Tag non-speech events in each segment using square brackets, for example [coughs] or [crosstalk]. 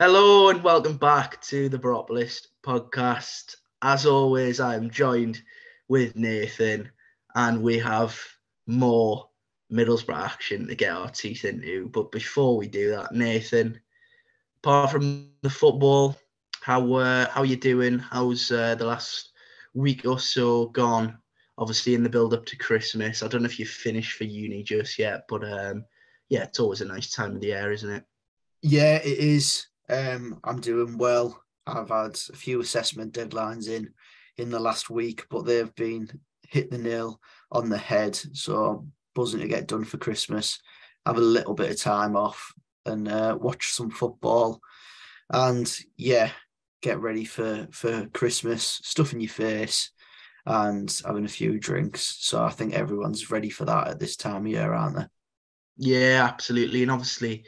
Hello and welcome back to the Boropolis podcast. As always, I am joined with Nathan, and we have more Middlesbrough action to get our teeth into. But before we do that, Nathan, apart from the football, how uh, how you doing? How's uh, the last week or so gone? Obviously, in the build up to Christmas. I don't know if you've finished for uni just yet, but um, yeah, it's always a nice time of the year, isn't it? Yeah, it is. Um, I'm doing well. I've had a few assessment deadlines in in the last week, but they've been hit the nail on the head. So buzzing to get done for Christmas, have a little bit of time off, and uh, watch some football. And yeah, get ready for for Christmas, stuff in your face, and having a few drinks. So I think everyone's ready for that at this time of year, aren't they? Yeah, absolutely. And obviously,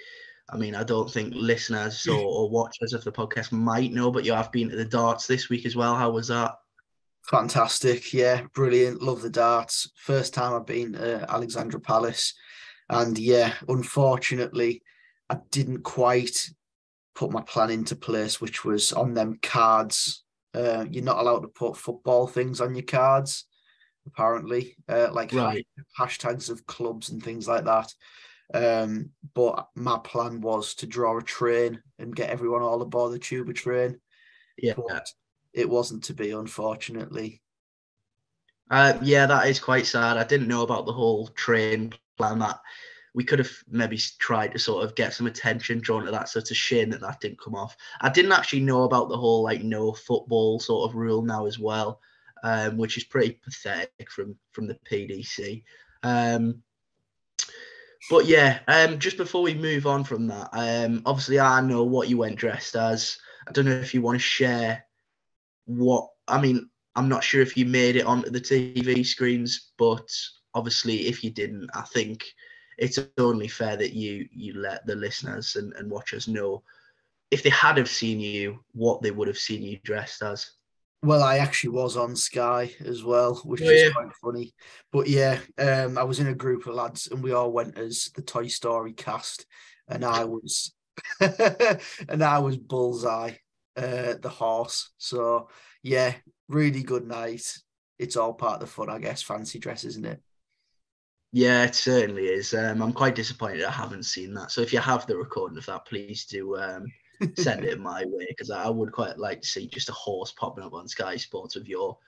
I mean, I don't think listeners or, [laughs] or watchers of the podcast might know, but you have been to the darts this week as well. How was that? Fantastic. Yeah, brilliant. Love the darts. First time I've been to Alexandra Palace. And yeah, unfortunately, I didn't quite put my plan into place, which was on them cards. Uh, you're not allowed to put football things on your cards, apparently, uh, like right. hashtags of clubs and things like that. Um, but my plan was to draw a train and get everyone all aboard the Chuba train. Yeah. But it wasn't to be, unfortunately. Uh, yeah, that is quite sad. I didn't know about the whole train plan that we could have maybe tried to sort of get some attention drawn to that. So it's a shame that that didn't come off. I didn't actually know about the whole like no football sort of rule now as well, um, which is pretty pathetic from from the PDC. Um, but yeah, um, just before we move on from that, um, obviously I know what you went dressed as. I don't know if you want to share what. I mean, I'm not sure if you made it onto the TV screens, but obviously if you didn't, I think it's only fair that you you let the listeners and, and watchers know if they had have seen you, what they would have seen you dressed as. Well, I actually was on Sky as well, which Oh, is yeah. quite funny. But yeah, um, I was in a group of lads and we all went as the Toy Story cast, and I was [laughs] and I was Bullseye, uh, the horse. So yeah, really good night. It's all part of the fun, I guess. Fancy dress, isn't it? Yeah, it certainly is. Um, I'm quite disappointed I haven't seen that. So if you have the recording of that, please do um, send it my way because I would quite like to see just a horse popping up on Sky Sports with your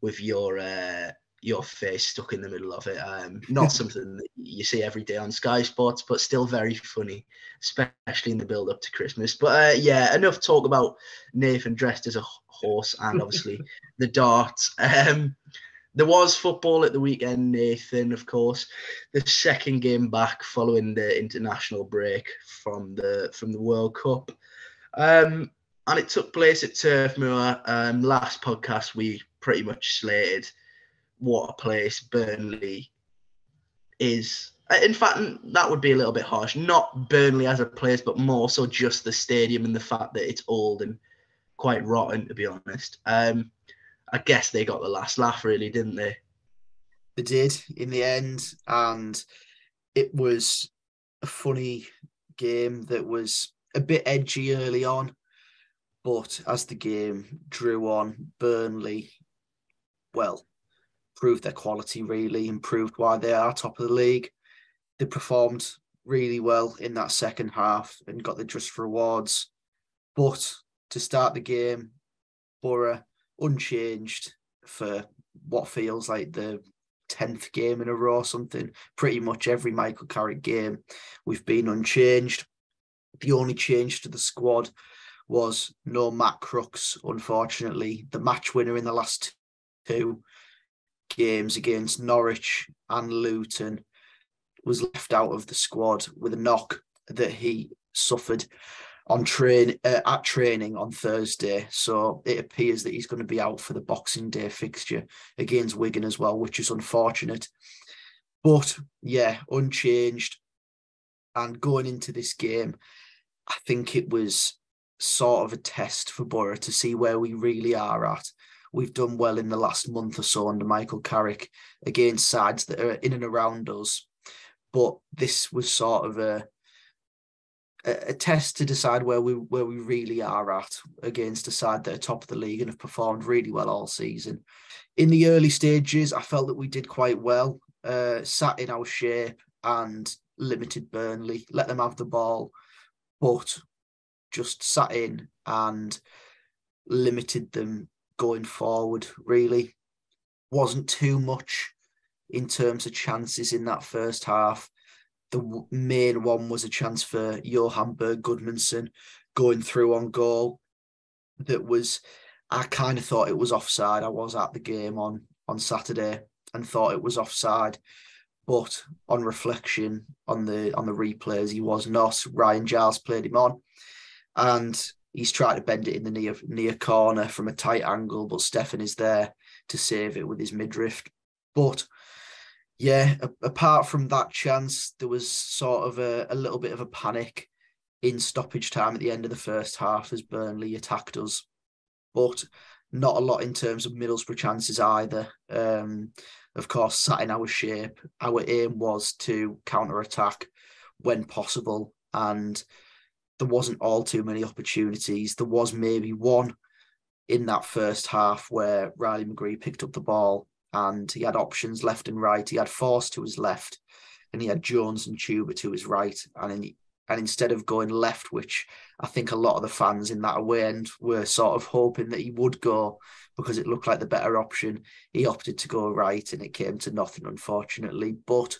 with your uh, your face stuck in the middle of it. Um, not [laughs] something that you see every day on Sky Sports, but still very funny, especially in the build up to Christmas. But uh, yeah, enough talk about Nathan dressed as a horse and obviously [laughs] the darts. Um, there was football at the weekend, Nathan, of course. The second game back following the international break from the from the World Cup. Um, and it took place at Turf Moor. Um, last podcast, we pretty much slated what a place Burnley is. Uh, In fact, that would be a little bit harsh. Not Burnley as a place, but more so just the stadium and the fact that it's old and quite rotten, to be honest. Um, I guess they got the last laugh, really, didn't they? They did in the end, and it was a funny game that was a bit edgy early on, but as the game drew on, Burnley, well, proved their quality really, and proved why they are top of the league. They performed really well in that second half and got the just rewards. But to start the game, Boro unchanged for what feels like the 10th game in a row or something. Pretty much every Michael Carrick game, we've been unchanged. The only change to the squad was no Matt Crooks, unfortunately. The match winner in the last two games against Norwich and Luton was left out of the squad with a knock that he suffered on train uh, at training on Thursday. So it appears that he's going to be out for the Boxing Day fixture against Wigan as well, which is unfortunate. But yeah, unchanged. And going into this game, I think it was sort of a test for Boro to see where we really are at. We've done well in the last month or so under Michael Carrick against sides that are in and around us. But this was sort of a a, test to decide where we where we really are at against a side that are top of the league and have performed really well all season. In the early stages, I felt that we did quite well, uh, sat in our shape and limited Burnley, let them have the ball, but just sat in and limited them going forward. Really wasn't too much in terms of chances in that first half. The main one was a chance for Johann Berg Gudmundsson going through on goal. That was, I kind of thought it was offside. I was at the game on on Saturday and thought it was offside, but on reflection on the on the replays, he was not. Ryan Giles played him on, and he's tried to bend it in the near near corner from a tight angle, but Steffen is there to save it with his midriff. But yeah, a- apart from that chance, there was sort of a, a little bit of a panic in stoppage time at the end of the first half as Burnley attacked us, but not a lot in terms of Middlesbrough chances either. Um, of course, sat in our shape. Our aim was to counter attack when possible, and there wasn't all too many opportunities. There was maybe one in that first half where Riley McGree picked up the ball and he had options left and right. He had Forss to his left, and he had Jones and Chuba to his right. And in, and instead of going left, which I think a lot of the fans in that away end were sort of hoping that he would go because it looked like the better option, he opted to go right, and it came to nothing, unfortunately. But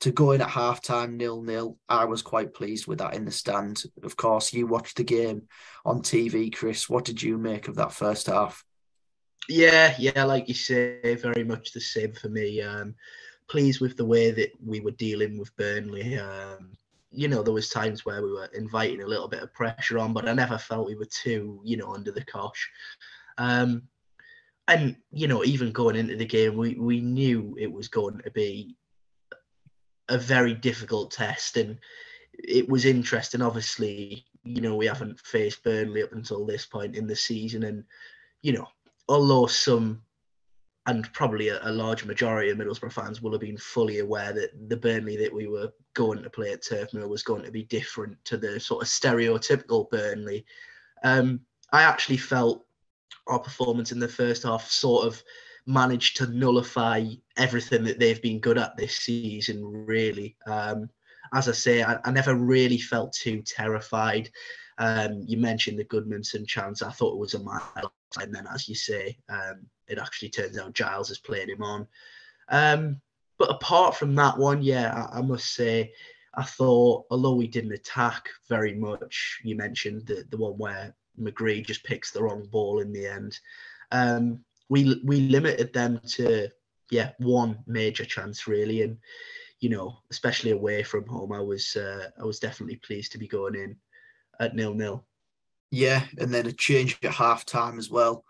to go in at half time nil nil, I was quite pleased with that in the stand. Of course, you watched the game on TV, Chris. What did you make of that first half? Yeah, yeah, like you say, very much the same for me. Um, pleased with the way that we were dealing with Burnley. Um, you know, there was times where we were inviting a little bit of pressure on, but I never felt we were too, you know, under the cosh. Um, and you know, even going into the game, we we knew it was going to be a very difficult test, and it was interesting. Obviously, you know, we haven't faced Burnley up until this point in the season, and you know, although some and probably a, a, large majority of Middlesbrough fans will have been fully aware that the Burnley that we were going to play at Turf Moor was going to be different to the sort of stereotypical Burnley. Um, I actually felt our performance in the first half sort of managed to nullify everything that they've been good at this season, really. Um, as I say, I, I, never really felt too terrified. Um, you mentioned the Gudmundsson chance. I thought it was a mile, and then, as you say, um, it actually turns out Giles is playing him on. Um, but apart from that one, yeah, I, I, must say, I thought, although we didn't attack very much, you mentioned the, the one where McGree just picks the wrong ball in the end. Um, we we limited them to yeah one major chance really, and you know especially away from home, I was uh, I was definitely pleased to be going in at nil nil. Yeah, and then a change at half time as well.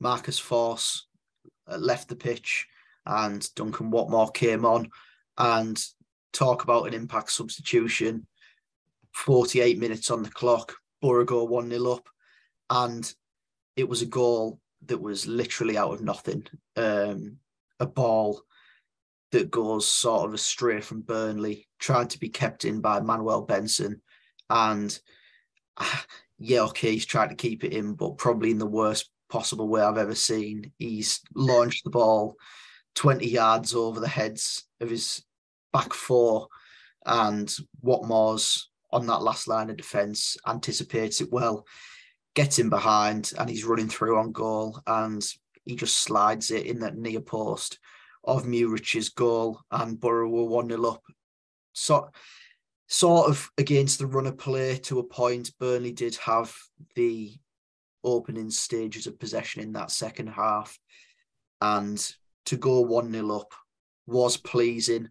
Marcus Forss uh, left the pitch, and Duncan Watmore came on, and talk about an impact substitution. 48 minutes on the clock, Boro go 1 0 up, and it was a goal that was literally out of nothing. Um, a ball that goes sort of astray from Burnley, trying to be kept in by Manuel Benson. And uh, yeah, okay, he's tried to keep it in, but probably in the worst possible way I've ever seen. He's launched the ball 20 yards over the heads of his back four, and Watmore's on that last line of defence anticipates it well gets him behind and he's running through on goal and he just slides it in that near post of Muric's goal and Boro were 1 0 up. So, sort of against the run of play to a point, Burnley did have the opening stages of possession in that second half. And to go 1 0 up was pleasing.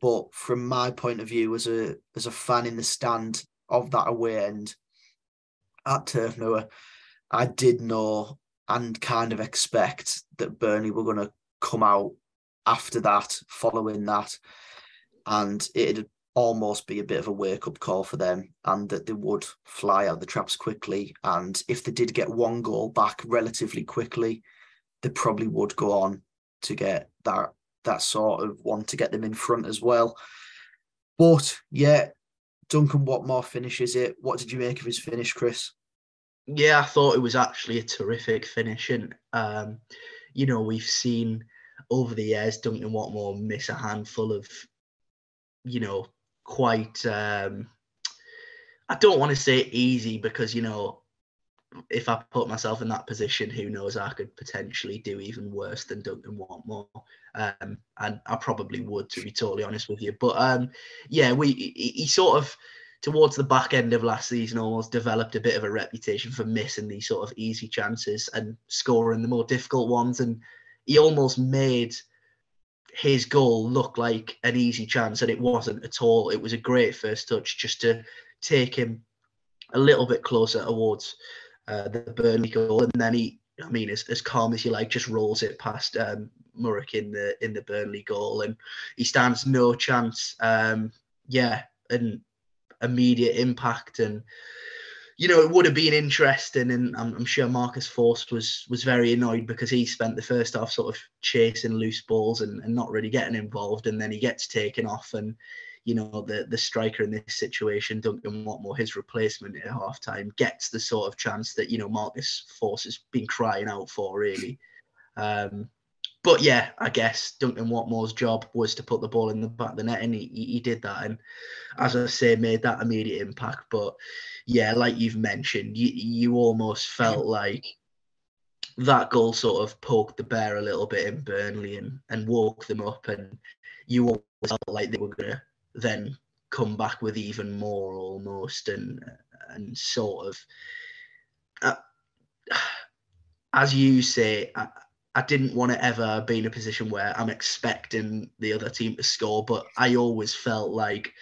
But from my point of view, as a as a fan in the stand of that away end, at Turf Moor, I did know and kind of expect that Burnley were going to come out after that, following that, and it'd almost be a bit of a wake up call for them, and that they would fly out the traps quickly. And if they did get one goal back relatively quickly, they probably would go on to get that that sort of one to get them in front as well. But yeah, Duncan Watmore finishes it. What did you make of his finish, Chris? Yeah, I thought it was actually a terrific finish, and um, you know we've seen over the years Duncan Watmore miss a handful of, you know, quite. Um, I don't want to say easy because you know if I put myself in that position, who knows? I could potentially do even worse than Duncan Watmore, um, and I probably would, to be totally honest with you. But um, yeah, we he, he, sort of towards the back end of last season almost developed a bit of a reputation for missing these sort of easy chances and scoring the more difficult ones, and he almost made his goal look like an easy chance, and it wasn't at all. It was a great first touch just to take him a little bit closer towards uh, the Burnley goal, and then he, I mean, as, as calm as you like, just rolls it past um, in the in the Burnley goal, and he stands no chance. Um, yeah, and immediate impact, and you know it would have been interesting, and I'm, I'm sure Marcus Forss was was very annoyed because he spent the first half sort of chasing loose balls and, and not really getting involved, and then he gets taken off, and you know, the the striker in this situation, Duncan Watmore, his replacement at half time, gets the sort of chance that, you know, Marcus Forss has been crying out for, really. Um, but yeah, I guess Duncan Watmore's job was to put the ball in the back of the net, and he, he did that. And as I say, made that immediate impact. But yeah, like you've mentioned, you, you almost felt like that goal sort of poked the bear a little bit in Burnley and, and woke them up. And you almost felt like they were going to then come back with even more almost and and sort of uh, [sighs] as you say I didn't want to ever be in a position where I'm expecting the other team to score but I always felt like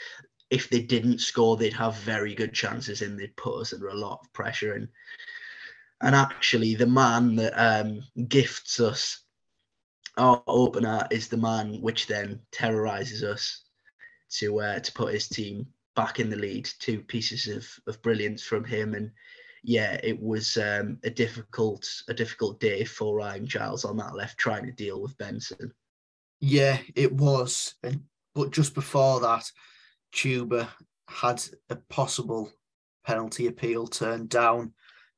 if they didn't score they'd have very good chances and they'd put us under a lot of pressure and and actually the man that um, gifts us our opener is the man which then terrorizes us to uh, to put his team back in the lead. Two pieces of, of brilliance from him, and yeah, it was um, a difficult a difficult day for Ryan Giles on that left, trying to deal with Benson. Yeah, it was, and but just before that, Chuba had a possible penalty appeal turned down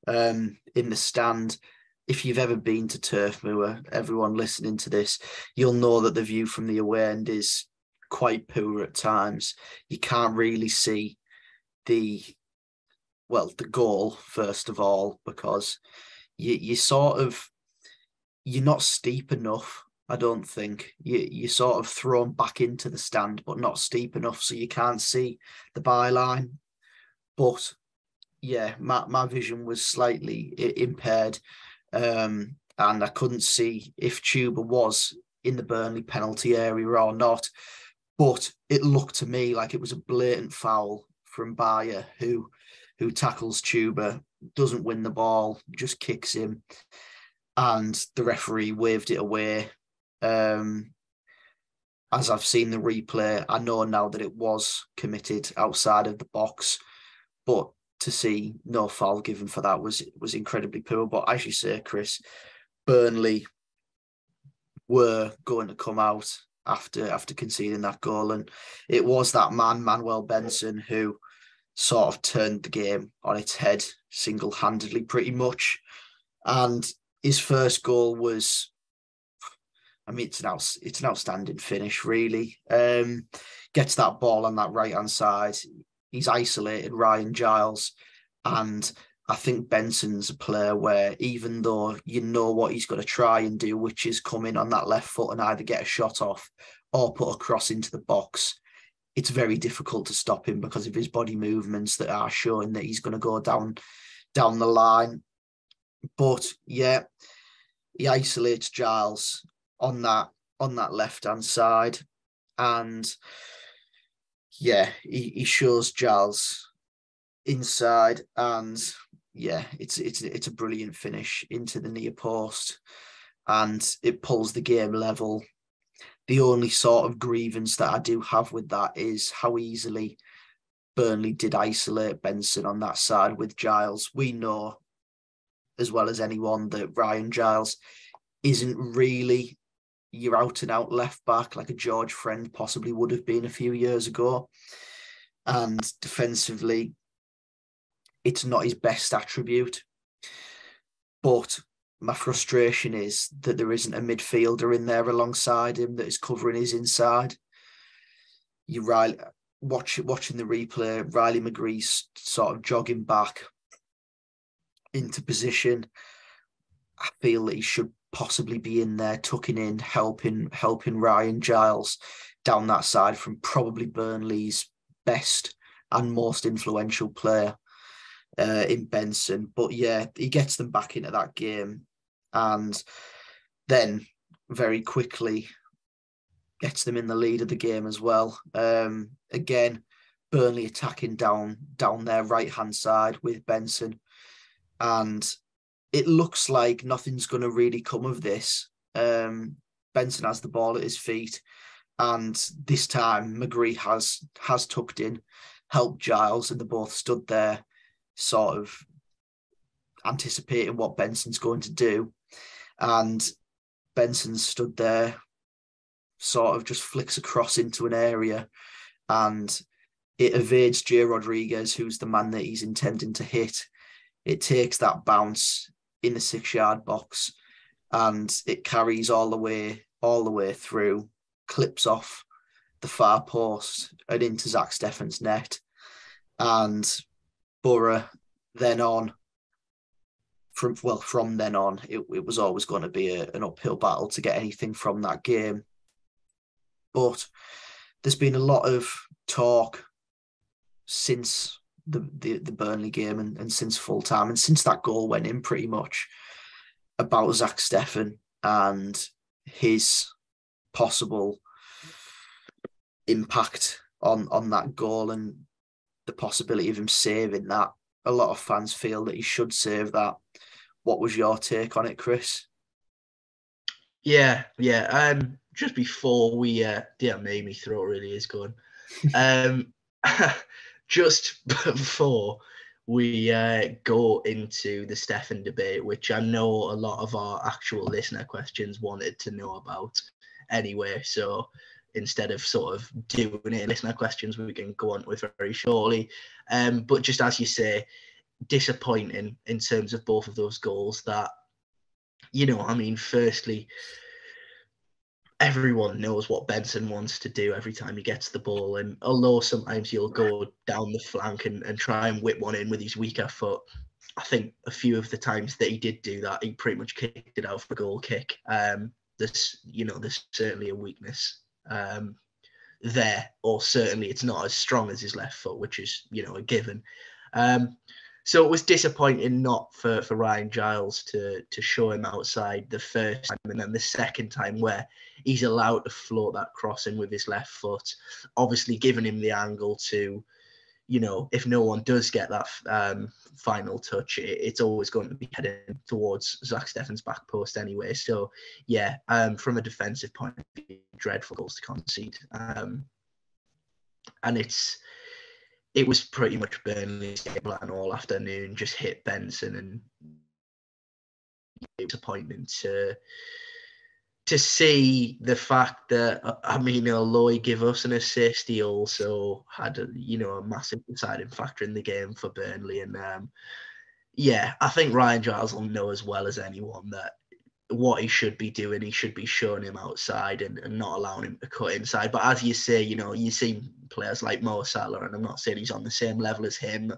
um, in the stand. If you've ever been to Turf Moor, everyone listening to this, you'll know that the view from the away end is quite poor at times. You can't really see the well the goal first of all because you you sort of you're not steep enough. I don't think you you sort of thrown back into the stand, but not steep enough, so you can't see the byline. But yeah, my my vision was slightly impaired, um, and I couldn't see if Chuba was in the Burnley penalty area or not. But it looked to me like it was a blatant foul from Beyer, who who tackles Chuba, doesn't win the ball, just kicks him, and the referee waved it away. Um, as I've seen the replay, I know now that it was committed outside of the box, but to see no foul given for that was was incredibly poor. But as you say, Chris, Burnley were going to come out after after conceding that goal. And it was that man, Manuel Benson, who sort of turned the game on its head single handedly, pretty much. And his first goal was, I mean, it's an out, it's an outstanding finish, really. Um, gets that ball on that right hand side. He's isolated Ryan Giles, and I think Benson's a player where even though you know what he's got to try and do, which is come in on that left foot and either get a shot off or put a cross into the box, it's very difficult to stop him because of his body movements that are showing that he's going to go down down the line. But yeah, he isolates Giles on that on that left hand side, and yeah, he, he shows Giles inside and yeah, it's it's it's a brilliant finish into the near post, and it pulls the game level. The only sort of grievance that I do have with that is how easily Burnley did isolate Benson on that side with Giles. We know as well as anyone that Ryan Giles isn't really your out and out left back like a George Friend possibly would have been a few years ago. and defensively, it's not his best attribute. But my frustration is that there isn't a midfielder in there alongside him that is covering his inside. You right watch watching the replay, Riley McGree's sort of jogging back into position. I feel that he should possibly be in there, tucking in, helping helping Ryan Giles down that side from probably Burnley's best and most influential player uh, in Benson. But yeah, he gets them back into that game, and then very quickly gets them in the lead of the game as well. Um, again, Burnley attacking down down their right hand side with Benson, and it looks like nothing's going to really come of this. Um, Benson has the ball at his feet, and this time McGree has has tucked in, helped Giles, and they both stood there, sort of anticipating what Benson's going to do, and Benson stood there, sort of just flicks across into an area, and it evades Jay Rodriguez, who's the man that he's intending to hit. It takes that bounce in the six yard box and it carries all the way all the way through clips off the far post and into Zack Steffen's net and Boro then on from well from then on it, it was always going to be a, an uphill battle to get anything from that game but there's been a lot of talk since the, the, the Burnley game and, and since full time and since that goal went in pretty much about Zack Steffen and his possible impact on on that goal and the possibility of him saving that. A lot of fans feel that he should save that. What was your take on it, Chris? Yeah, yeah. Um, just before we, uh, made me throat really is going. Um, [laughs] just before we uh, go into the Steffen debate, which I know a lot of our actual listener questions wanted to know about anyway. So instead of sort of doing it listener questions, we can go on with very shortly. Um, but just as you say, disappointing in terms of both of those goals that, you know, I mean, firstly, everyone knows what Benson wants to do every time he gets the ball. And although sometimes he'll go down the flank and, and try and whip one in with his weaker foot, I think a few of the times that he did do that, he pretty much kicked it out for a goal kick. Um, there's, you know, there's certainly a weakness um, there, or certainly it's not as strong as his left foot, which is, you know, a given. Um, so it was disappointing not for, for Ryan Giles to to show him outside the first time and then the second time where he's allowed to float that crossing with his left foot, obviously giving him the angle to, you know, if no one does get that um, final touch, it, it's always going to be heading towards Zack Steffen's back post anyway. So yeah, um, from a defensive point of view, dreadful goals to concede. Um, and it's it was pretty much Burnley's game plan all afternoon. Just hit Benson, and disappointing to to see the fact that I mean, he gave us an assist, he also had a you know a massive deciding factor in the game for Burnley. And um, yeah, I think Ryan Giles will know as well as anyone that what he should be doing. He should be showing him outside and, and not allowing him to cut inside. But as you say, you know, you see players like Mo Salah, and I'm not saying he's on the same level as him.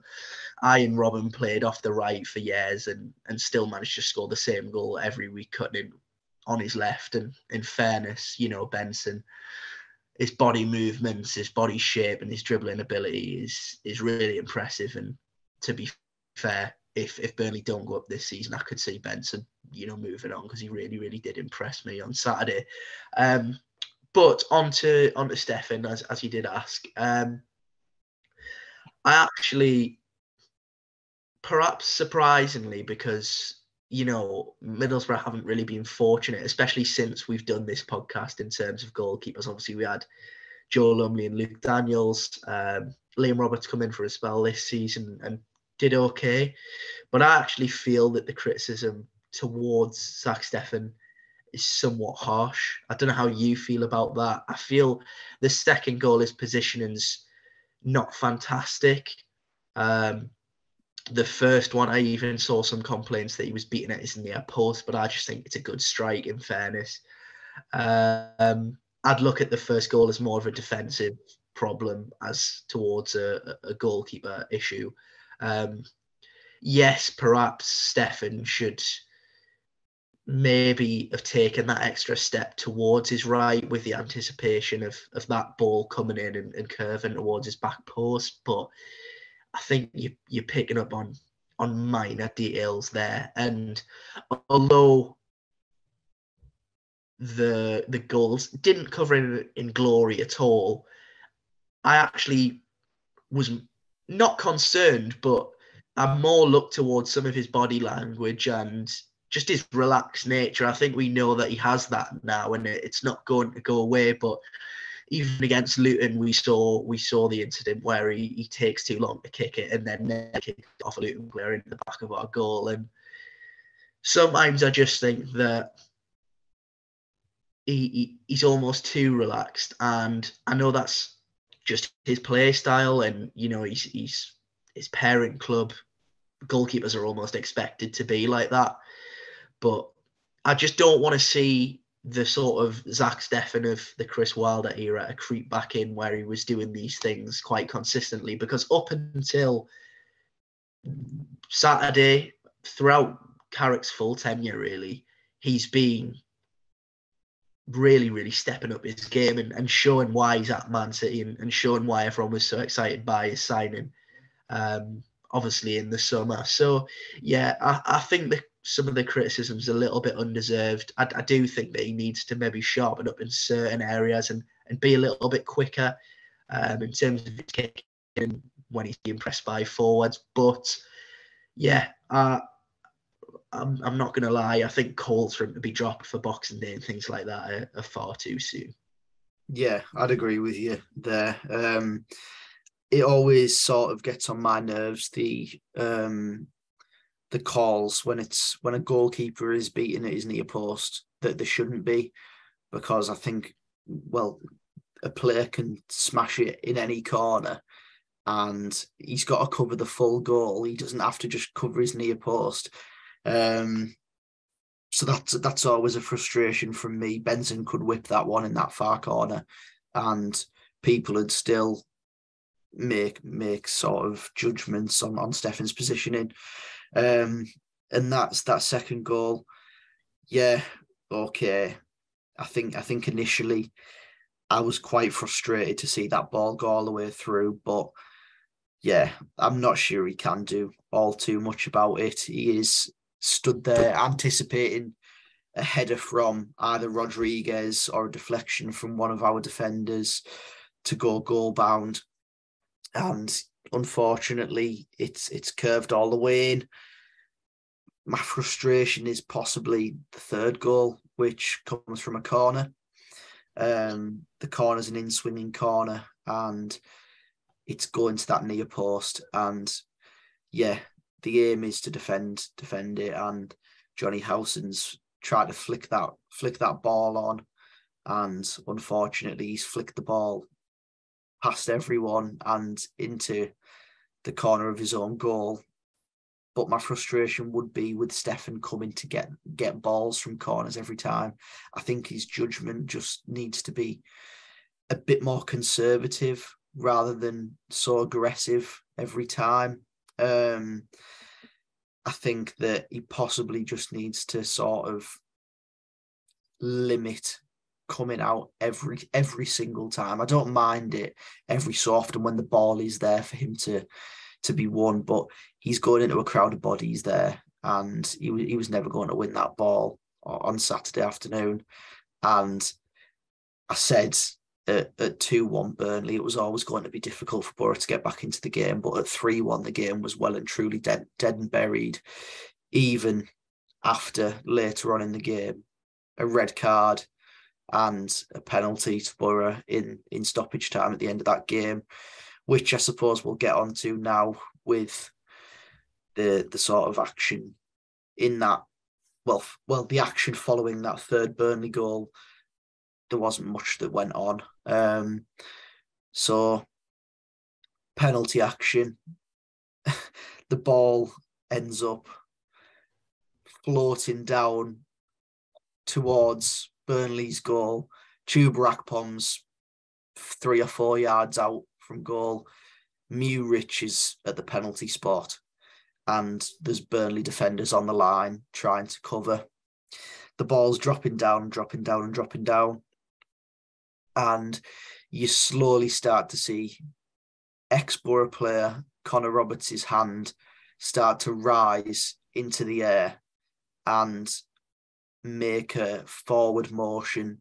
Arjen Robben played off the right for years and and still managed to score the same goal every week, cutting in on his left. And in fairness, you know, Benson, his body movements, his body shape, and his dribbling ability is is really impressive. And to be fair, if if Burnley don't go up this season, I could see Benson, you know, moving on because he really, really did impress me on Saturday. Um, but on to on to Steffen, as as you did ask. Um, I actually, perhaps surprisingly, because you know Middlesbrough haven't really been fortunate, especially since we've done this podcast in terms of goalkeepers. Obviously, we had Joe Lumley and Luke Daniels. Um, Liam Roberts come in for a spell this season and did okay. But I actually feel that the criticism towards Zack Steffen is somewhat harsh. I don't know how you feel about that. I feel the second goal is positioning's not fantastic. Um, the first one, I even saw some complaints that he was beating at his near post, but I just think it's a good strike. In fairness, um, I'd look at the first goal as more of a defensive problem as towards a, a goalkeeper issue. Um, yes, perhaps Steffen should maybe have taken that extra step towards his right with the anticipation of, of that ball coming in and, and curving towards his back post. But I think you, you're picking up on on minor details there. And although the the goals didn't cover in, in glory at all, I actually was not concerned, but I more looked towards some of his body language and just his relaxed nature. I think we know that he has that now, and it's not going to go away. But even against Luton, we saw we saw the incident where he, he takes too long to kick it, and then kicks off a Luton player in the back of our goal. And sometimes I just think that he, he he's almost too relaxed, and I know that's just his play style, and you know he's he's his parent club goalkeepers are almost expected to be like that. But I just don't want to see the sort of Zack Steffen of the Chris Wilder era creep back in where he was doing these things quite consistently because up until Saturday, throughout Carrick's full tenure, really, he's been really, really stepping up his game and, and showing why he's at Man City and, and showing why everyone was so excited by his signing, um, obviously in the summer. So, yeah, I, I think that some of the criticisms a little bit undeserved. I, I, do think that he needs to maybe sharpen up in certain areas and, and be a little bit quicker um, in terms of his kicking when he's being pressed by forwards. But yeah, uh, I'm, I'm not going to lie. I think calls for him to be dropped for Boxing Day and things like that are, are far too soon. Yeah, I'd agree with you there. Um, it always sort of gets on my nerves the um, the calls when it's when a goalkeeper is beating at his near post that there shouldn't be, because I think well a player can smash it in any corner and he's got to cover the full goal. He doesn't have to just cover his near post. Um, so that's that's always a frustration from me. Benson could whip that one in that far corner, and people would still make make sort of judgments on on Steffen's positioning. Um, and that's that second goal. Yeah, okay. I think I think initially I was quite frustrated to see that ball go all the way through, but yeah, I'm not sure he can do all too much about it. He is stood there anticipating a header from either Rodriguez or a deflection from one of our defenders to go goal bound. And unfortunately, it's it's curved all the way in. My frustration is possibly the third goal, which comes from a corner. Um, the corner's an in swinging corner, and it's going to that near post. And yeah, the aim is to defend defend it, and Jonny Howson's tried to flick that flick that ball on, and unfortunately he's flicked the ball past everyone and into the corner of his own goal. But my frustration would be with Steffen coming to get get balls from corners every time. I think his judgment just needs to be a bit more conservative rather than so aggressive every time. Um, I think that he possibly just needs to sort of limit coming out every every single time. I don't mind it every so often when the ball is there for him to to be won, but he's going into a crowd of bodies there, and he was he was never going to win that ball on Saturday afternoon. And I said at, at 2 1 Burnley, it was always going to be difficult for Boro to get back into the game. But at 3 1, the game was well and truly dead, dead and buried, even after later on in the game, a red card and a penalty to Boro in, in stoppage time at the end of that game, which I suppose we'll get onto now with the the sort of action in that well well the action following that third Burnley goal there wasn't much that went on. Um, so penalty action. [laughs] the ball ends up floating down towards Burnley's goal. Chuba Akpom's three or four yards out from goal. Muric is at the penalty spot, and there's Burnley defenders on the line trying to cover. The ball's dropping down, and dropping down, and dropping down. And you slowly start to see ex Boro player Connor Roberts' hand start to rise into the air and make a forward motion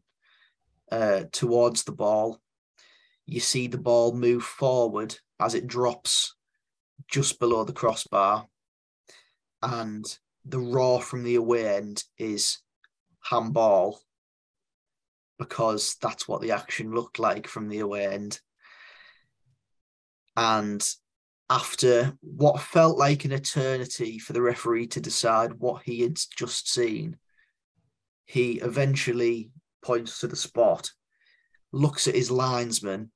uh, towards the ball. You see the ball move forward as it drops just below the crossbar. And the roar from the away end is handball because that's what the action looked like from the away end. And after what felt like an eternity for the referee to decide what he had just seen, he eventually points to the spot, looks at his linesman.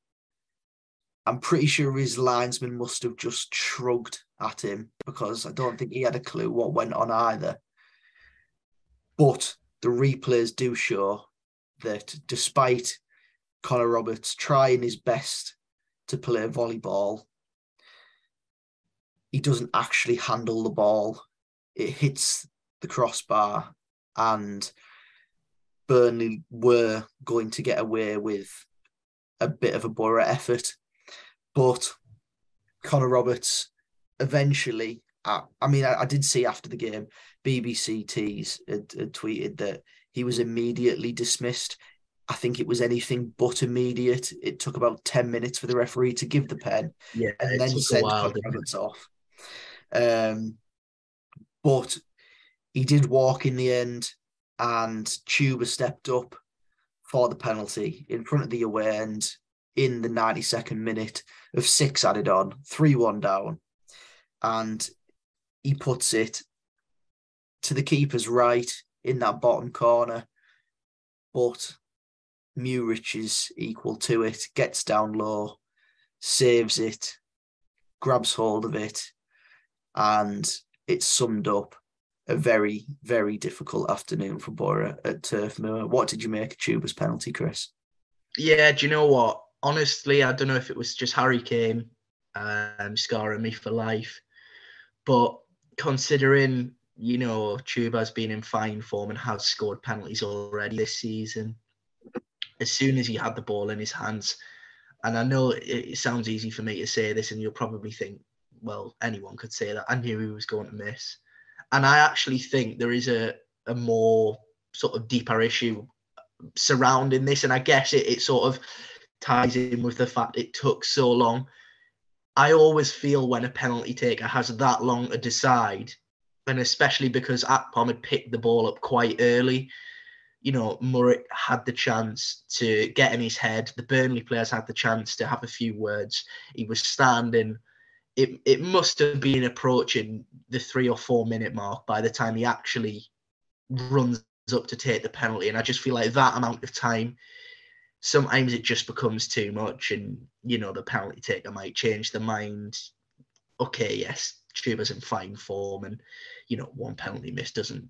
I'm pretty sure his linesman must have just shrugged at him because I don't think he had a clue what went on either. But the replays do show that despite Connor Roberts trying his best to play volleyball, he doesn't actually handle the ball. It hits the crossbar, and Burnley were going to get away with a bit of a Boro effort. But Connor Roberts eventually, I, I mean, I, I, did see after the game, BBC Tees had, had tweeted that he was immediately dismissed. I think it was anything but immediate. It took about 10 minutes for the referee to give the pen yeah, and then send Connor Roberts off. Um, but he did walk in the end, and Chuba stepped up for the penalty in front of the away end in the 92nd minute of six added on, 3 1 down. And he puts it to the keeper's right in that bottom corner. But Muric is equal to it, gets down low, saves it, grabs hold of it, and it's summed up a very, very difficult afternoon for Boro at Turf Moor. What did you make of Chuba's penalty, Chris? Yeah, do you know what? Honestly, I don't know if it was just Harry Kane um, scarring me for life, but considering you know Chuba's been in fine form and has scored penalties already this season, as soon as he had the ball in his hands, and I know it sounds easy for me to say this, and you'll probably think, well, anyone could say that. I knew he was going to miss. And I actually think there is a, a more sort of deeper issue surrounding this. And I guess it, it sort of ties in with the fact it took so long. I always feel when a penalty taker has that long to decide, and especially because Akpom had picked the ball up quite early, you know, Murray had the chance to get in his head. The Burnley players had the chance to have a few words. He was standing it it must have been approaching the three or four minute mark by the time he actually runs up to take the penalty. And I just feel like that amount of time, sometimes it just becomes too much, and you know the penalty taker might change the mind. Okay, yes, Chuba's in fine form, and you know one penalty miss doesn't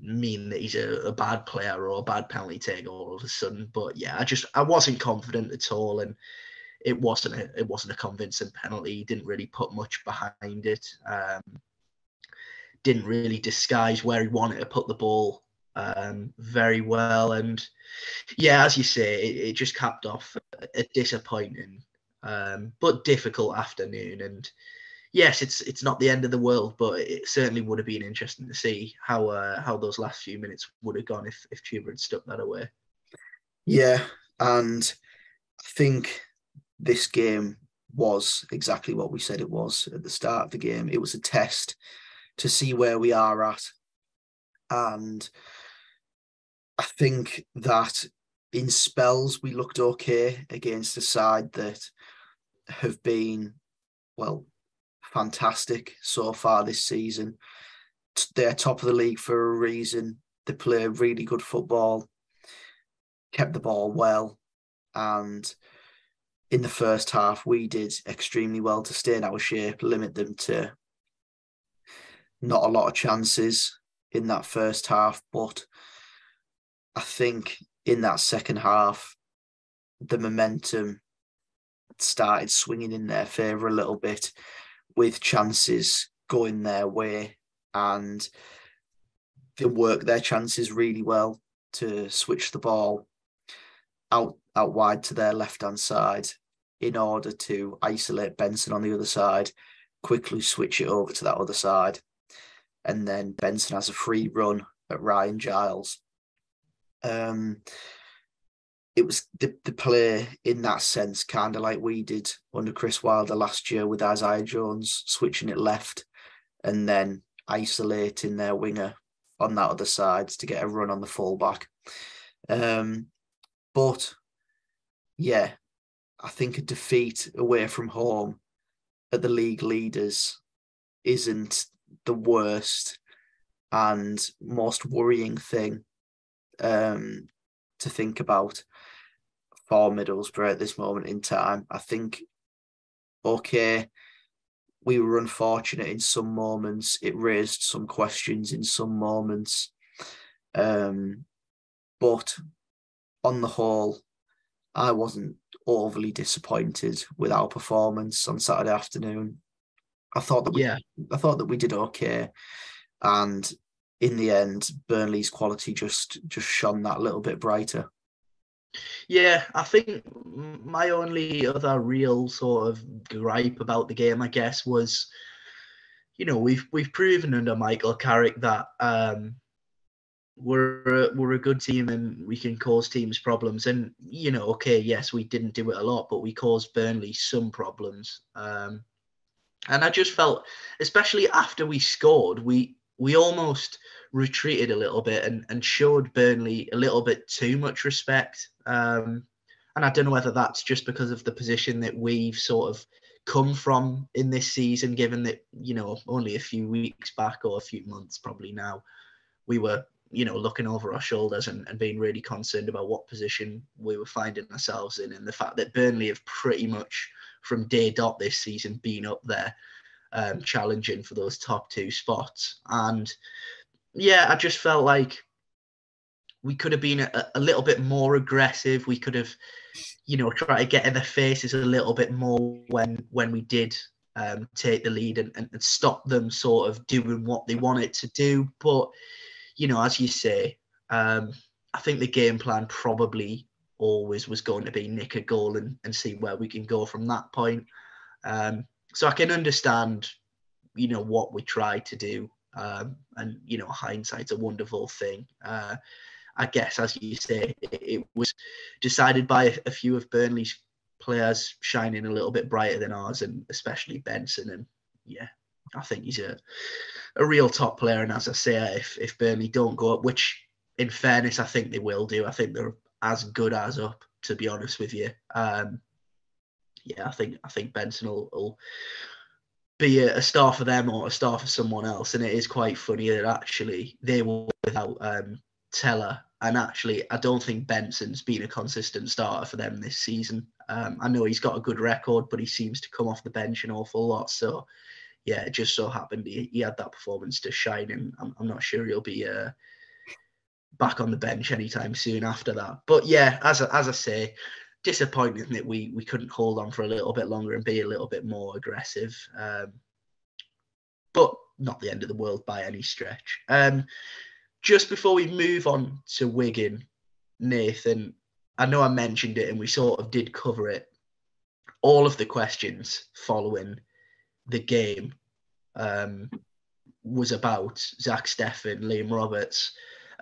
mean that he's a, a bad player or a bad penalty taker all of a sudden. But yeah, I just I wasn't confident at all, and it wasn't a, it wasn't a convincing penalty. He didn't really put much behind it. Um, didn't really disguise where he wanted to put the ball um, very well. And yeah, as you say, it, it just capped off a, disappointing um, but difficult afternoon. And yes, it's it's not the end of the world, but it certainly would have been interesting to see how uh, how those last few minutes would have gone if if Chuba had stuck that away. Yeah, and I think this game was exactly what we said it was at the start of the game. It was a test to see where we are at. And I think that in spells we looked okay against a side that have been, well, fantastic so far this season. They're top of the league for a reason. They play really good football, kept the ball well, and in the first half, we did extremely well to stay in our shape, limit them to not a lot of chances in that first half. But I think in that second half, the momentum started swinging in their favour a little bit with chances going their way and they work their chances really well to switch the ball out out wide to their left hand side in order to isolate Benson on the other side, quickly switch it over to that other side, and then Benson has a free run at Ryan Giles. Um, it was the, the play in that sense, kind of like we did under Chris Wilder last year with Isaiah Jones switching it left and then isolating their winger on that other side to get a run on the fullback. Um, but yeah, I think a defeat away from home at the league leaders isn't the worst and most worrying thing um, to think about for Middlesbrough at this moment in time. I think, okay, we were unfortunate in some moments. It raised some questions in some moments. Um, but on the whole, I wasn't overly disappointed with our performance on Saturday afternoon. I thought that we, yeah, I thought that we did okay, and in the end, Burnley's quality just just shone that little bit brighter. Yeah, I think my only other real sort of gripe about the game, I guess, was, you know, we've we've proven under Michael Carrick that um, we're a, we're a good team and we can cause teams problems. And you know, okay, yes, we didn't do it a lot, but we caused Burnley some problems. Um, and I just felt, especially after we scored, we we almost retreated a little bit and, and showed Burnley a little bit too much respect. Um, and I don't know whether that's just because of the position that we've sort of come from in this season, given that, you know, only a few weeks back or a few months probably now, we were, you know, looking over our shoulders and, and being really concerned about what position we were finding ourselves in. And the fact that Burnley have pretty much from day dot this season been up there um, challenging for those top two spots. And yeah, I just felt like we could have been a, a, little bit more aggressive. We could have, you know, tried to get in their faces a little bit more when when we did um, take the lead and, and, and stop them sort of doing what they wanted to do. But you know, as you say, um, I think the game plan probably always was going to be nick a goal and, and see where we can go from that point. Um, so I can understand, you know, what we tried to do um, and you know, hindsight's a wonderful thing. Uh, I guess, as you say, it, it was decided by a, a, few of Burnley's players shining a little bit brighter than ours, and especially Benson. And yeah, I think he's a a real top player. And as I say, if if Burnley don't go up, which in fairness, I think they will do. I think they're as good as up, to be honest with you. Um, yeah, I think I think Benson will, will be a, a, star for them or a star for someone else. And it is quite funny that actually they were without um, Tella. And actually, I don't think Benson's been a consistent starter for them this season. Um, I know he's got a good record, but he seems to come off the bench an awful lot. So, yeah, it just so happened he, he had that performance to shine, and I'm, I'm not sure he'll be uh, back on the bench anytime soon after that. But yeah, as as I say, disappointing that we we couldn't hold on for a little bit longer and be a little bit more aggressive. Um, but not the end of the world by any stretch. Um, just before we move on to Wigan, Nathan, I know I mentioned it and we sort of did cover it. All of the questions following the game um, was about Zack Steffen, Liam Roberts,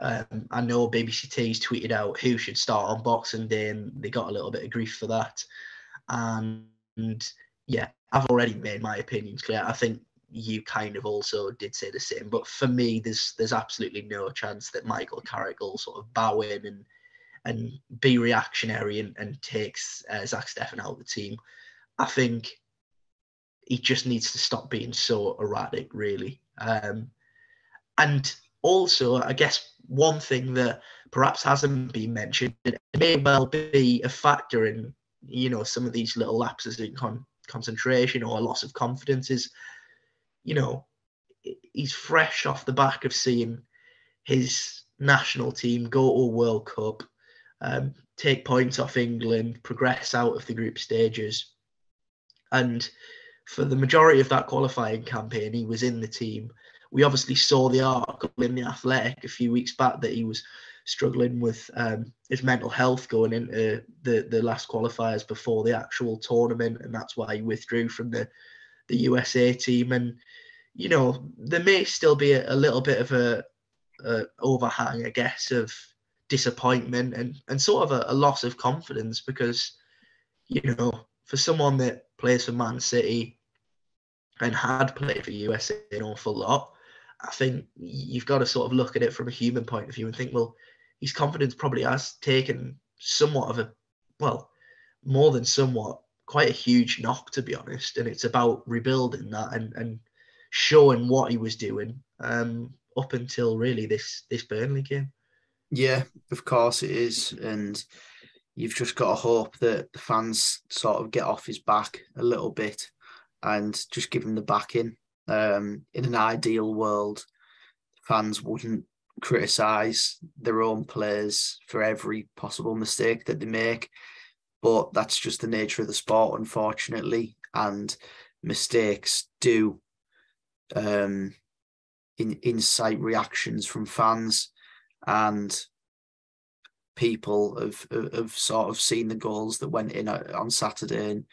um, I know BBC Tees tweeted out who should start on Boxing Day, and they got a little bit of grief for that. And yeah, I've already made my opinions clear. I think you kind of also did say the same. But for me, there's there's absolutely no chance that Michael Carrick will sort of bow in and and be reactionary and, and takes uh, Zack Steffen out of the team. I think he just needs to stop being so erratic, really. Um, and also, I guess one thing that perhaps hasn't been mentioned, it may well be a factor in you know, some of these little lapses in con- concentration or a loss of confidence is, you know, he's fresh off the back of seeing his national team go to a World Cup, um, take points off England, progress out of the group stages. And for the majority of that qualifying campaign, he was in the team. We obviously saw the article in the Athletic a few weeks back that he was struggling with um, his mental health going into the, the last qualifiers before the actual tournament, and that's why he withdrew from the the USA team. And you know, there may still be a, a little bit of a, a, overhang, I guess, of disappointment and and sort of a, a loss of confidence because you know, for someone that plays for Man City and had played for USA an awful lot, I think you've got to sort of look at it from a human point of view and think, well, his confidence probably has taken somewhat of a, well, more than somewhat, quite a huge knock, to be honest. And it's about rebuilding that and, and showing what he was doing um, up until really this this Burnley game. Yeah, of course it is. And you've just got to hope that the fans sort of get off his back a little bit and just give him the backing. Um, in an ideal world, fans wouldn't criticize their own players for every possible mistake that they make, but that's just the nature of the sport, unfortunately. And mistakes do um, in, incite reactions from fans, and people have, have sort of seen the goals that went in on Saturday, and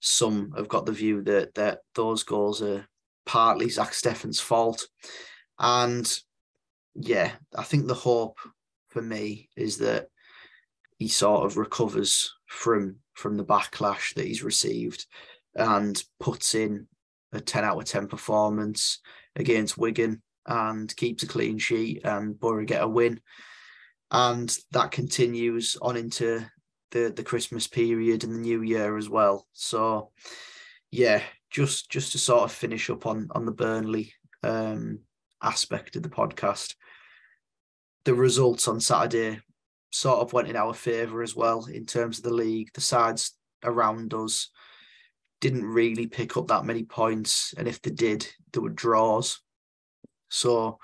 some have got the view that that those goals are partly Zack Steffen's fault. And yeah, I think the hope for me is that he sort of recovers from from the backlash that he's received and puts in a 10 out of 10 performance against Wigan and keeps a clean sheet and Boro get a win. And that continues on into the, the Christmas period and the new year as well. So yeah, just just to sort of finish up on on the Burnley um, aspect of the podcast, the results on Saturday sort of went in our favour as well in terms of the league. The sides around us didn't really pick up that many points, and if they did, there were draws. So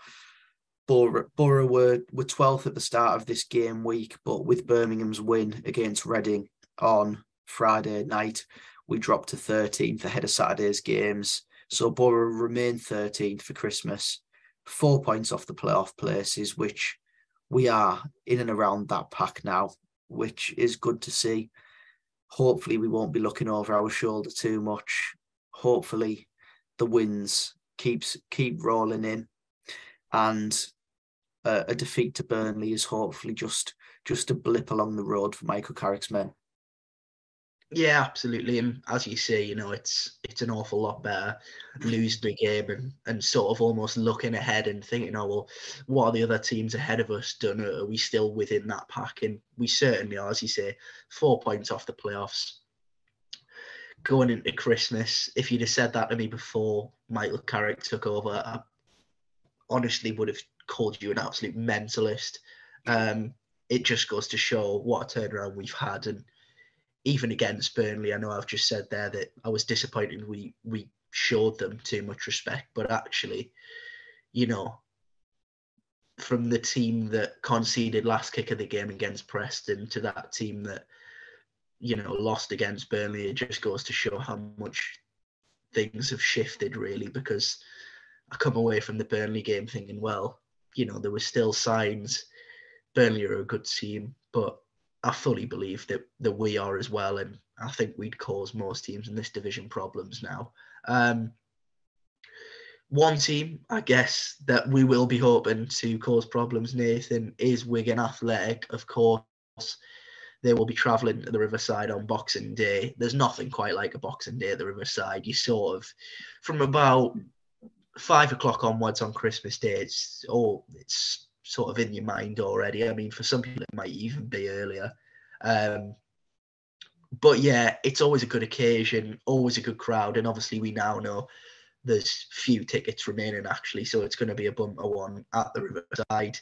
Boro, Boro were were twelfth at the start of this game week, but with Birmingham's win against Reading on Friday night, we dropped to 13th ahead of Saturday's games. So Boro remain 13th for Christmas, four points off the playoff places, which we are in and around that pack now, which is good to see. Hopefully, we won't be looking over our shoulder too much. Hopefully, the wins keeps keep rolling in, and uh, a defeat to Burnley is hopefully just just a blip along the road for Michael Carrick's men. Yeah, absolutely. And as you say, you know, it's it's an awful lot better losing the game and, and sort of almost looking ahead and thinking, oh well, what are the other teams ahead of us done? Are we still within that pack? And we certainly are, as you say, four points off the playoffs. Going into Christmas, if you'd have said that to me before Michael Carrick took over, I honestly would have called you an absolute mentalist. Um, it just goes to show what a turnaround we've had and even against Burnley, I know I've just said there that I was disappointed we we showed them too much respect, but actually, you know, from the team that conceded last kick of the game against Preston to that team that you know lost against Burnley, it just goes to show how much things have shifted really because I come away from the Burnley game thinking, well, you know, there were still signs Burnley are a good team, but I fully believe that that we are as well, and I think we'd cause most teams in this division problems now. Um, one team, I guess, that we will be hoping to cause problems, Nathan, is Wigan Athletic. Of course, they will be travelling to the Riverside on Boxing Day. There's nothing quite like a Boxing Day at the Riverside. You sort of, from about five o'clock onwards on Christmas Day, it's all it's sort of in your mind already. I mean, for some people, it might even be earlier. Um, but yeah, it's always a good occasion, always a good crowd, and obviously we now know there's few tickets remaining actually, so it's going to be a bumper one at the Riverside.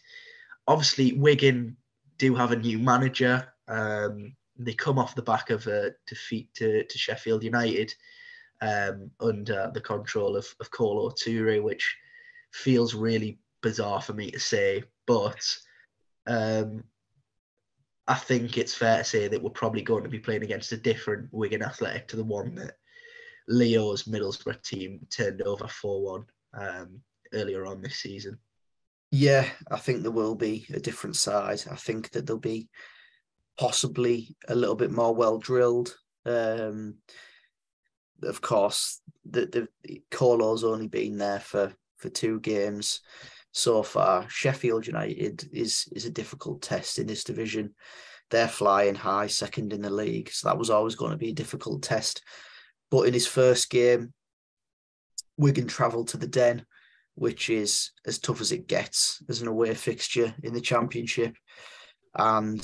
Obviously, Wigan do have a new manager, um, they come off the back of a defeat to, to Sheffield United um, under the control of, of Kolo Toure, which feels really bizarre for me to say, but um, I think it's fair to say that we're probably going to be playing against a different Wigan Athletic to the one that Leo's Middlesbrough team turned over 4 1 um, earlier on this season. Yeah, I think there will be a different side. I think that there'll be possibly a little bit more well drilled. Um, of course, the, the Kolo's only been there for, for two games so far. Sheffield United is is a difficult test in this division. They're flying high, second in the league, so that was always going to be a difficult test. But in his first game, Wigan travelled to the Den, which is as tough as it gets as an away fixture in the Championship. And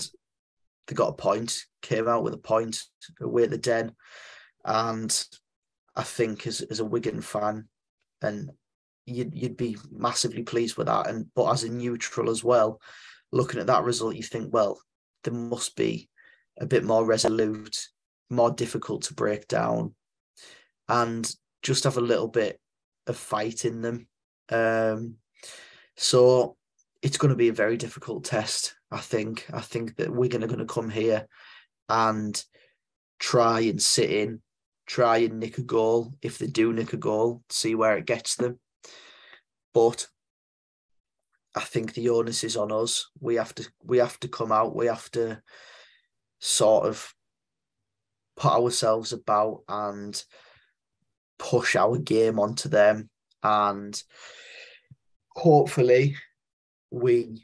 they got a point, came out with a point away at the Den. And I think as, as a Wigan fan, and you'd, you'd be massively pleased with that. And but as a neutral as well, looking at that result, you think, well, there must be a bit more resolute, more difficult to break down, and just have a little bit of fight in them. Um, so it's going to be a very difficult test. I think. I think that we're going to come here and try and sit in, try and nick a goal. If they do nick a goal, see where it gets them. But I think the onus is on us. We have to we have to come out. We have to sort of put ourselves about and push our game onto them and hopefully we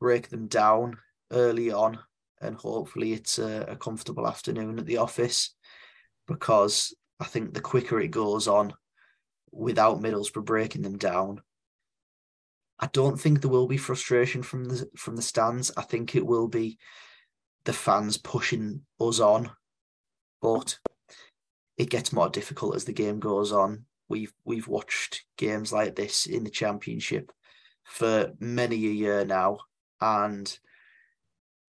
break them down early on and hopefully it's a, a, comfortable afternoon at the office because I think the quicker it goes on without Middlesbrough breaking them down, I don't think there will be frustration from the from the stands. I think it will be the fans pushing us on, but it gets more difficult as the game goes on. We've we've watched games like this in the championship for many a year now, and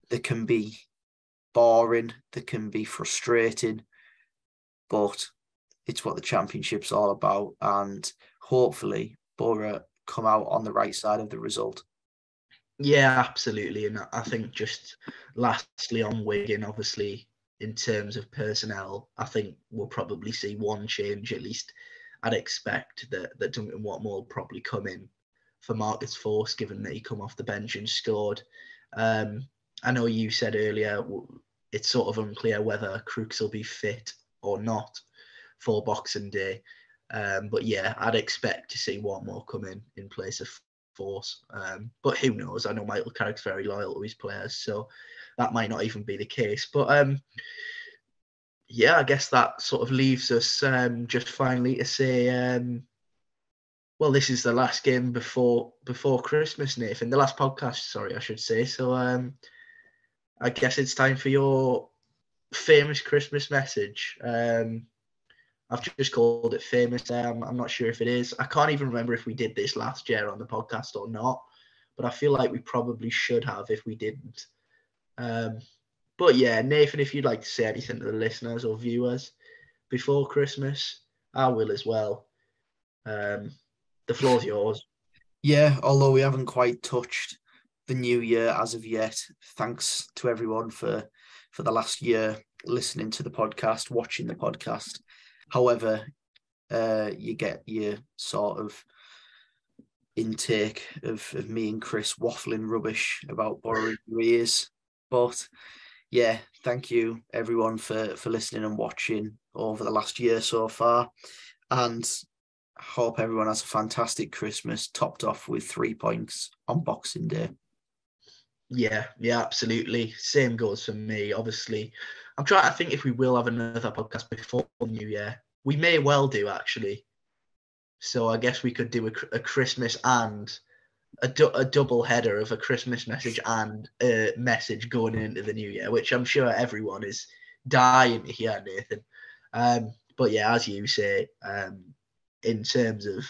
they can be boring, they can be frustrating, but it's what the championship's all about. And hopefully, Boro come out on the right side of the result. Yeah, absolutely. And I think just lastly on Wigan, obviously, in terms of personnel, I think we'll probably see one change at least. I'd expect that that Duncan Watmore will probably come in for Marcus Forss, given that he come off the bench and scored. Um, I know you said earlier it's sort of unclear whether Crooks will be fit or not for Boxing Day. Um, but yeah, I'd expect to see one more come in in place of Forss. Um, but who knows? I know Michael Carrick's very loyal to his players, so that might not even be the case. But um, yeah, I guess that sort of leaves us um, just finally to say, um, well, this is the last game before before Christmas, Nathan. The last podcast, sorry, I should say. So um, I guess it's time for your famous Christmas message. Um, I've just called it famous. Um, I'm not sure if it is. I can't even remember if we did this last year on the podcast or not, but I feel like we probably should have if we didn't. Um, but yeah, Nathan, if you'd like to say anything to the listeners or viewers before Christmas, I will as well. Um, the floor's yours. Yeah, although we haven't quite touched the new year as of yet. Thanks to everyone for for the last year listening to the podcast, watching the podcast. However, uh, you get your sort of intake of, of me and Chris waffling rubbish about borrowing your ears. But yeah, thank you everyone for for listening and watching over the last year so far. And hope everyone has a fantastic Christmas, topped off with three points on Boxing Day. Yeah, yeah, absolutely. Same goes for me. Obviously, I'm trying. to think if we will have another podcast before New Year, we may well do actually. So I guess we could do a, a Christmas and a, a double header of a Christmas message and a message going into the new year, which I'm sure everyone is dying to hear, Nathan. Um, but yeah, as you say, um, in terms of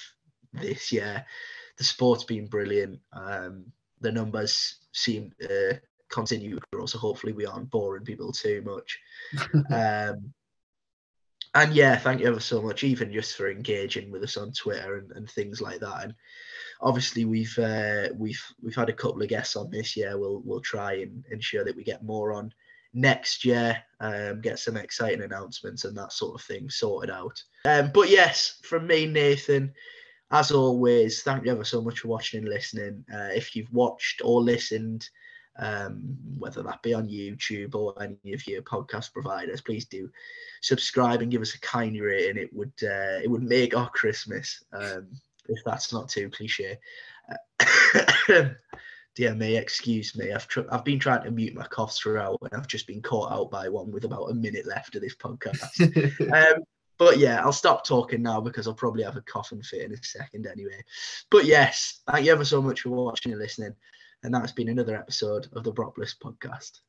this year, the sport's been brilliant. Um, the numbers seem to continue to grow. So hopefully we aren't boring people too much. [laughs] um, and yeah, thank you ever so much, even just for engaging with us on Twitter and, and things like that. And obviously, we've uh, we've we've had a couple of guests on this year. We'll we'll try and ensure that we get more on next year, um, get some exciting announcements and that sort of thing sorted out. Um, but yes, from me, Nathan. As always, thank you ever so much for watching and listening. Uh, if you've watched or listened, um, whether that be on YouTube or any of your podcast providers, please do subscribe and give us a kind rating. It would uh, it would make our Christmas. Um, if that's not too cliche. Uh, [coughs] dear me, excuse me. I've tr- I've been trying to mute my coughs throughout, and I've just been caught out by one with about a minute left of this podcast. [laughs] um, but yeah, I'll stop talking now because I'll probably have a coughing fit in a second anyway. But yes, thank you ever so much for watching and listening. And that's been another episode of the Boropolis podcast.